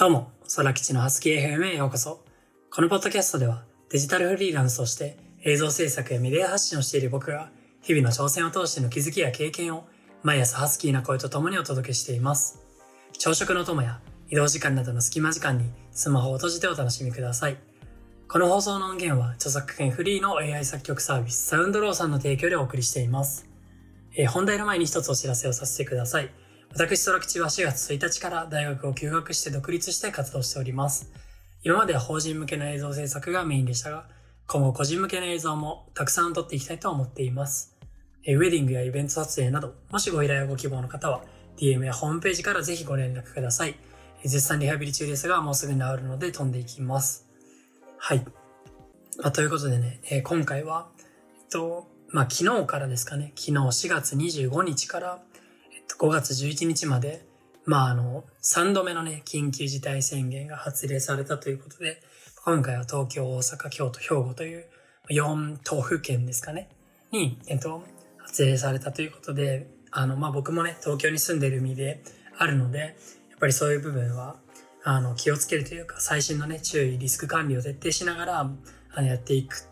どうも、空吉のハスキー FM へようこそ。このポッドキャストではデジタルフリーランスとして映像制作やメディア発信をしている僕が日々の挑戦を通しての気づきや経験を毎朝ハスキーな声と共にお届けしています。朝食の友や移動時間などの隙間時間にスマホを閉じてお楽しみください。この放送の音源は著作権フリーの AI 作曲サービスサウンドローさんの提供でお送りしています。えー、本題の前に一つお知らせをさせてください。私、空吉は4月1日から大学を休学して独立して活動しております。今までは法人向けの映像制作がメインでしたが、今後個人向けの映像もたくさん撮っていきたいと思っています。ウェディングやイベント撮影など、もしご依頼をご希望の方は、DM やホームページからぜひご連絡ください。絶賛リハビリ中ですが、もうすぐ治るので飛んでいきます。はい。まあ、ということでね、えー、今回は、えっと、まあ、昨日からですかね、昨日4月25日から、5月11日まで、まああの、3度目のね、緊急事態宣言が発令されたということで、今回は東京、大阪、京都、兵庫という4都府県ですかね、に、えっと、発令されたということで、あの、まあ僕もね、東京に住んでる身であるので、やっぱりそういう部分は、あの、気をつけるというか、最新のね、注意、リスク管理を徹底しながら、あの、やっていく、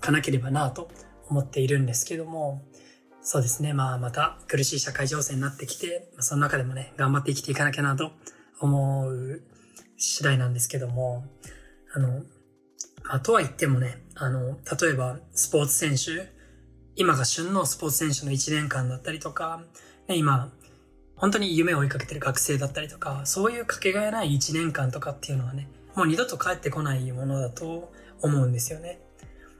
かなければなと思っているんですけども、そうですね。まあ、また苦しい社会情勢になってきて、その中でもね、頑張って生きていかなきゃなと思う次第なんですけども、あの、まあ、とは言ってもね、あの、例えばスポーツ選手、今が旬のスポーツ選手の1年間だったりとか、ね、今、本当に夢を追いかけてる学生だったりとか、そういうかけがえない1年間とかっていうのはね、もう二度と帰ってこないものだと思うんですよね。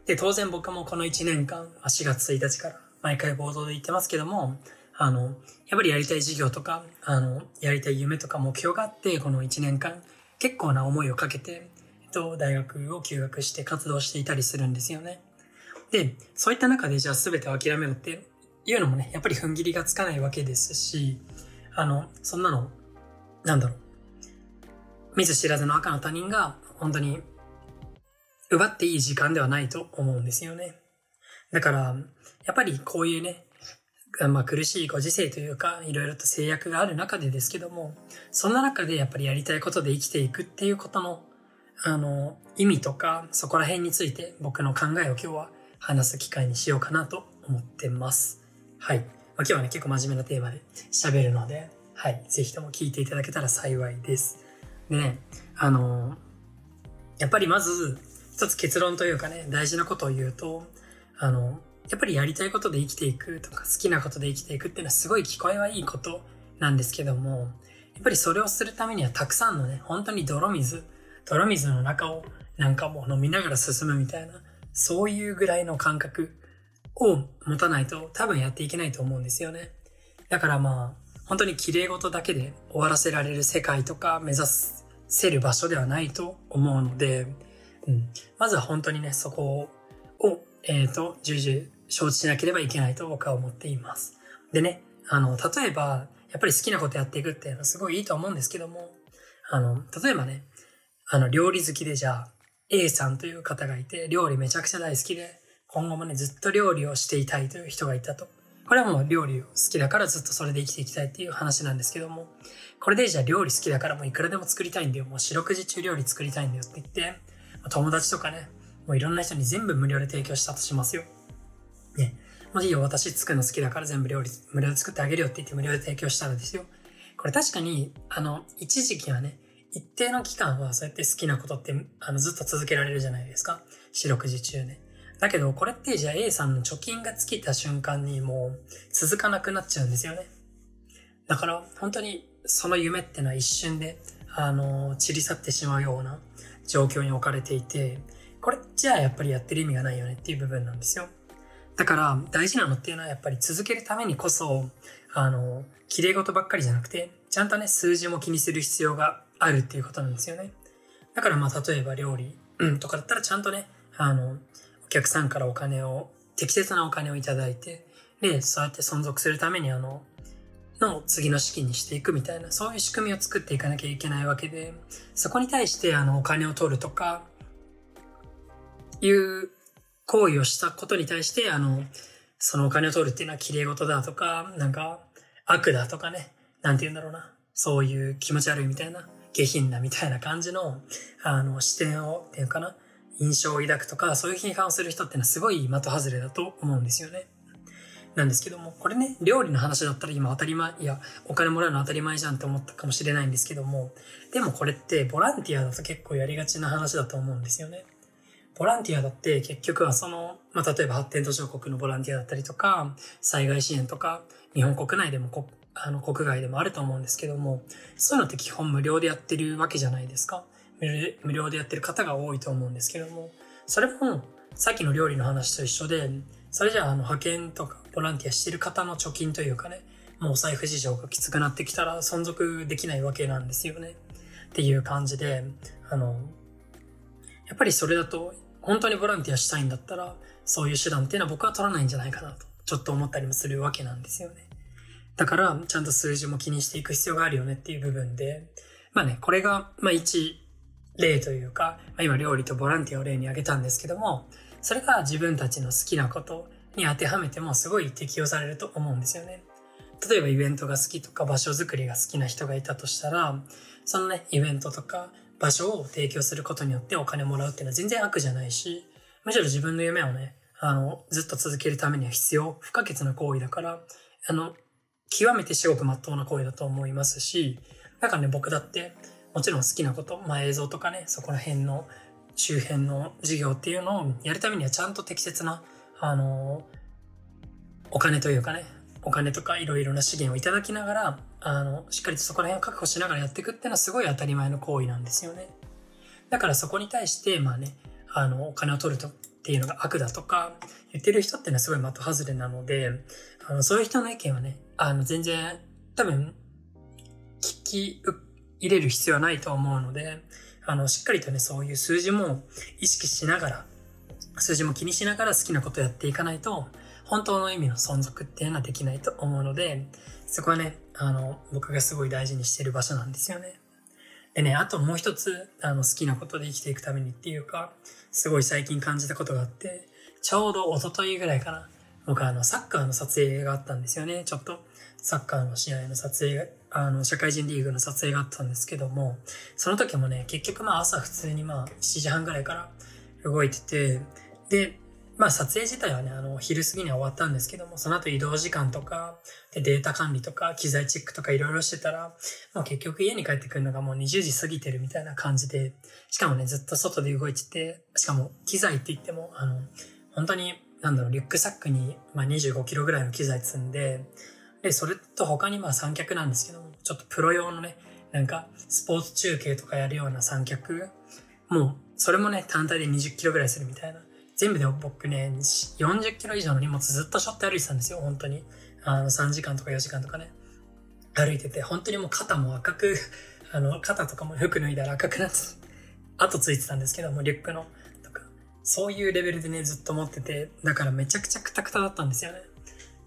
で、当然僕もこの1年間、4月1日から毎回冒頭で言ってますけども、あの、やっぱりやりたい事業とか、あの、やりたい夢とか目標があって、この1年間、結構な思いをかけて、えっと、大学を休学して活動していたりするんですよね。で、そういった中でじゃあ全てを諦めろっていうのもね、やっぱり踏ん切りがつかないわけですし、あの、そんなの、なんだろう。見ず知らずの赤の他人が本当に奪っていい時間ではないと思うんですよね。だから、やっぱりこういうね、まあ苦しいご時世というか、いろいろと制約がある中でですけども、そんな中でやっぱりやりたいことで生きていくっていうことの、あの、意味とか、そこら辺について僕の考えを今日は話す機会にしようかなと思ってます。はい。まあ、今日はね、結構真面目なテーマで喋るので、はい。ぜひとも聞いていただけたら幸いです。でね、あの、やっぱりまず、一つ結論というかね、大事なことを言うと、あの、やっぱりやりたいことで生きていくとか好きなことで生きていくっていうのはすごい聞こえはいいことなんですけども、やっぱりそれをするためにはたくさんのね、本当に泥水、泥水の中をなんかもう飲みながら進むみたいな、そういうぐらいの感覚を持たないと多分やっていけないと思うんですよね。だからまあ、本当に綺麗事だけで終わらせられる世界とか目指せる場所ではないと思うので、うん、まずは本当にね、そこを、えっ、ー、と、重々承知しなければいけないと僕は思っています。でね、あの、例えば、やっぱり好きなことやっていくっていうのはすごいいいと思うんですけども、あの、例えばね、あの、料理好きでじゃあ、A さんという方がいて、料理めちゃくちゃ大好きで、今後もね、ずっと料理をしていたいという人がいたと。これはもう料理を好きだからずっとそれで生きていきたいっていう話なんですけども、これでじゃあ料理好きだからもういくらでも作りたいんだよ。もう四六時中料理作りたいんだよって言って、友達とかね、もういろんな人に全部無料で提供したとしますよ。ね。もういいよ、私作るの好きだから全部料理無料で作ってあげるよって言って無料で提供したらですよ。これ確かに、あの、一時期はね、一定の期間はそうやって好きなことって、あの、ずっと続けられるじゃないですか。四六時中ね。だけど、これってじゃあ A さんの貯金が尽きた瞬間にもう続かなくなっちゃうんですよね。だから、本当にその夢ってのは一瞬で、あの、散り去ってしまうような状況に置かれていて、これじゃあやっぱりやってる意味がないよねっていう部分なんですよ。だから大事なのっていうのはやっぱり続けるためにこそ、あの、綺麗事ばっかりじゃなくて、ちゃんとね、数字も気にする必要があるっていうことなんですよね。だからまあ例えば料理、うん、とかだったらちゃんとね、あの、お客さんからお金を、適切なお金をいただいて、で、そうやって存続するためにあの、の次の資金にしていくみたいな、そういう仕組みを作っていかなきゃいけないわけで、そこに対してあのお金を取るとか、いう行為をしたことに対して、あの、そのお金を取るっていうのは綺麗事だとか、なんか悪だとかね、なんて言うんだろうな。そういう気持ち悪いみたいな下品なみたいな感じの、あの、視点を、っていうかな、印象を抱くとか、そういう批判をする人っていうのはすごい的外れだと思うんですよね。なんですけども、これね、料理の話だったら今当たり前、いや、お金もらうの当たり前じゃんって思ったかもしれないんですけども、でもこれってボランティアだと結構やりがちな話だと思うんですよね。ボランティアだって結局はその、まあ、例えば発展途上国のボランティアだったりとか、災害支援とか、日本国内でもこあの国外でもあると思うんですけども、そういうのって基本無料でやってるわけじゃないですか。無料でやってる方が多いと思うんですけども、それもさっきの料理の話と一緒で、それじゃあ、あの、派遣とかボランティアしてる方の貯金というかね、もうお財布事情がきつくなってきたら存続できないわけなんですよね。っていう感じで、あの、やっぱりそれだと、本当にボランティアしたいんだったら、そういう手段っていうのは僕は取らないんじゃないかなと、ちょっと思ったりもするわけなんですよね。だから、ちゃんと数字も気にしていく必要があるよねっていう部分で、まあね、これが、まあ一例というか、まあ、今料理とボランティアを例に挙げたんですけども、それが自分たちの好きなことに当てはめてもすごい適用されると思うんですよね。例えばイベントが好きとか場所づくりが好きな人がいたとしたら、そのね、イベントとか場所を提供することによってお金もらうっていうのは全然悪じゃないし、むしろ自分の夢をね、あの、ずっと続けるためには必要、不可欠な行為だから、あの、極めて至極真っ当な行為だと思いますし、だからね、僕だって、もちろん好きなこと、まあ映像とかね、そこら辺の周辺の事業っていうのをやるためにはちゃんと適切な、あの、お金というかね、お金とかいろいろな資源をいただきながら、あの、しっかりとそこら辺を確保しながらやっていくっていうのはすごい当たり前の行為なんですよね。だからそこに対して、まあね、あの、お金を取るとっていうのが悪だとか言ってる人っていうのはすごい的外れなので、あの、そういう人の意見はね、あの、全然多分、聞き入れる必要はないと思うので、あの、しっかりとね、そういう数字も意識しながら、数字も気にしながら好きなことやっていかないと、本当の意味の存続っていうのはできないと思うので、そこはね、あの、僕がすごい大事にしてる場所なんですよね。でね、あともう一つ、あの、好きなことで生きていくためにっていうか、すごい最近感じたことがあって、ちょうど一昨日ぐらいかな、僕あの、サッカーの撮影があったんですよね、ちょっと。サッカーの試合の撮影あの、社会人リーグの撮影があったんですけども、その時もね、結局まあ朝普通にまあ7時半ぐらいから動いてて、で、まあ撮影自体はね、あの、昼過ぎには終わったんですけども、その後移動時間とか、で、データ管理とか、機材チェックとかいろいろしてたら、もう結局家に帰ってくるのがもう20時過ぎてるみたいな感じで、しかもね、ずっと外で動いてて、しかも機材って言っても、あの、本当に、なんだろう、リュックサックに、まあ、25キロぐらいの機材積んで、で、それと他にまあ三脚なんですけども、ちょっとプロ用のね、なんかスポーツ中継とかやるような三脚、もうそれもね、単体で20キロぐらいするみたいな。全部で僕ね、40キロ以上の荷物ずっと背負って歩いてたんですよ、本当に。あの、3時間とか4時間とかね。歩いてて、本当にもう肩も赤く、あの、肩とかも服脱いだら赤くなって、跡ついてたんですけども、リュックの、とか。そういうレベルでね、ずっと持ってて、だからめちゃくちゃクタクタだったんですよね。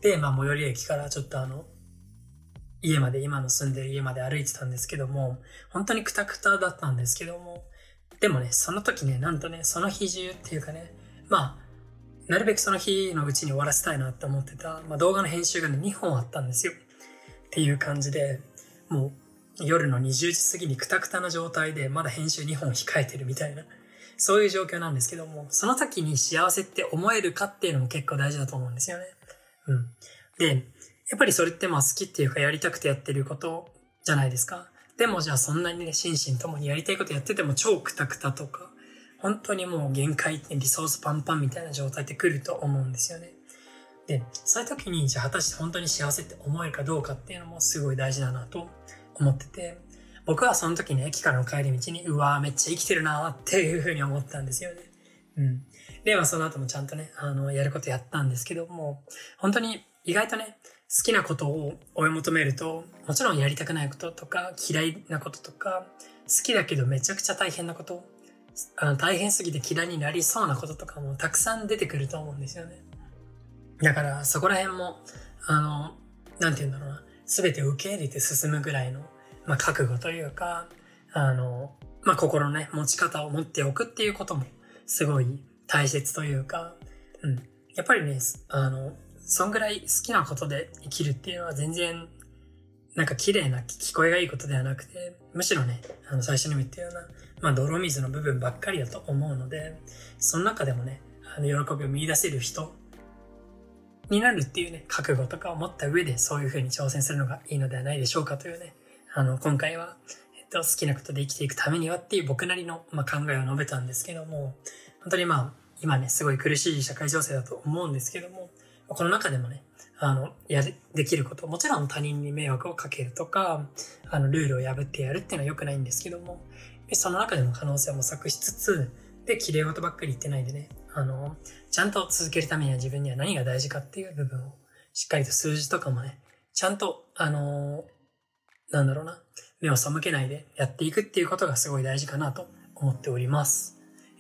で、まあ、最寄り駅からちょっとあの、家まで、今の住んでる家まで歩いてたんですけども、本当にクタクタだったんですけども、でもね、その時ね、なんとね、その日中っていうかね、まあ、なるべくその日のうちに終わらせたいなって思ってた、まあ、動画の編集がね、2本あったんですよ。っていう感じで、もう夜の20時過ぎにクタクタな状態でまだ編集2本控えてるみたいな、そういう状況なんですけども、その時に幸せって思えるかっていうのも結構大事だと思うんですよね。うん。で、やっぱりそれってまあ好きっていうかやりたくてやってることじゃないですか。でもじゃあそんなにね、心身ともにやりたいことやってても超クタクタとか、本当にもう限界ってリソースパンパンみたいな状態って来ると思うんですよね。で、そういう時にじゃあ果たして本当に幸せって思えるかどうかっていうのもすごい大事だなと思ってて、僕はその時ね、駅からの帰り道に、うわーめっちゃ生きてるなーっていうふうに思ったんですよね。うん。で、まあその後もちゃんとね、あの、やることやったんですけども、本当に意外とね、好きなことを追い求めると、もちろんやりたくないこととか、嫌いなこととか、好きだけどめちゃくちゃ大変なこと、あの大変すぎて嫌いになりそうなこととかもたくさん出てくると思うんですよね。だからそこら辺も、あの、なんて言うんだろうな、すべて受け入れて進むぐらいの、まあ、覚悟というか、あの、まあ、心のね、持ち方を持っておくっていうことも、すごい大切というか、うん。やっぱりね、あの、そんぐらい好きなことで生きるっていうのは全然、なんか綺麗な聞こえがいいことではなくて、むしろね、あの、最初にも言ったような、まあ、泥水の部分ばっかりだと思うので、その中でもね、あの、喜びを見出せる人になるっていうね、覚悟とかを持った上で、そういう風に挑戦するのがいいのではないでしょうかというね、あの、今回は、えっと、好きなことで生きていくためにはっていう僕なりの、まあ、考えを述べたんですけども、本当にまあ、今ね、すごい苦しい社会情勢だと思うんですけども、この中でもね、あの、やる、できること、もちろん他人に迷惑をかけるとか、あの、ルールを破ってやるっていうのは良くないんですけども、その中でも可能性を模索しつつ、で、綺麗事ばっかり言ってないでね、あの、ちゃんと続けるためには自分には何が大事かっていう部分を、しっかりと数字とかもね、ちゃんと、あのなんだろうな、目を背けないでやっていくっていうことがすごい大事かなと思っております。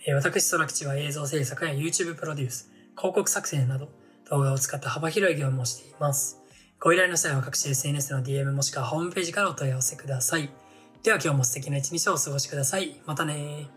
えー、私、空吉は映像制作や YouTube プロデュース、広告作成など、動画を使った幅広い業務をしています。ご依頼の際は各種 SNS の DM もしくはホームページからお問い合わせください。では今日も素敵な一日をお過ごしください。またね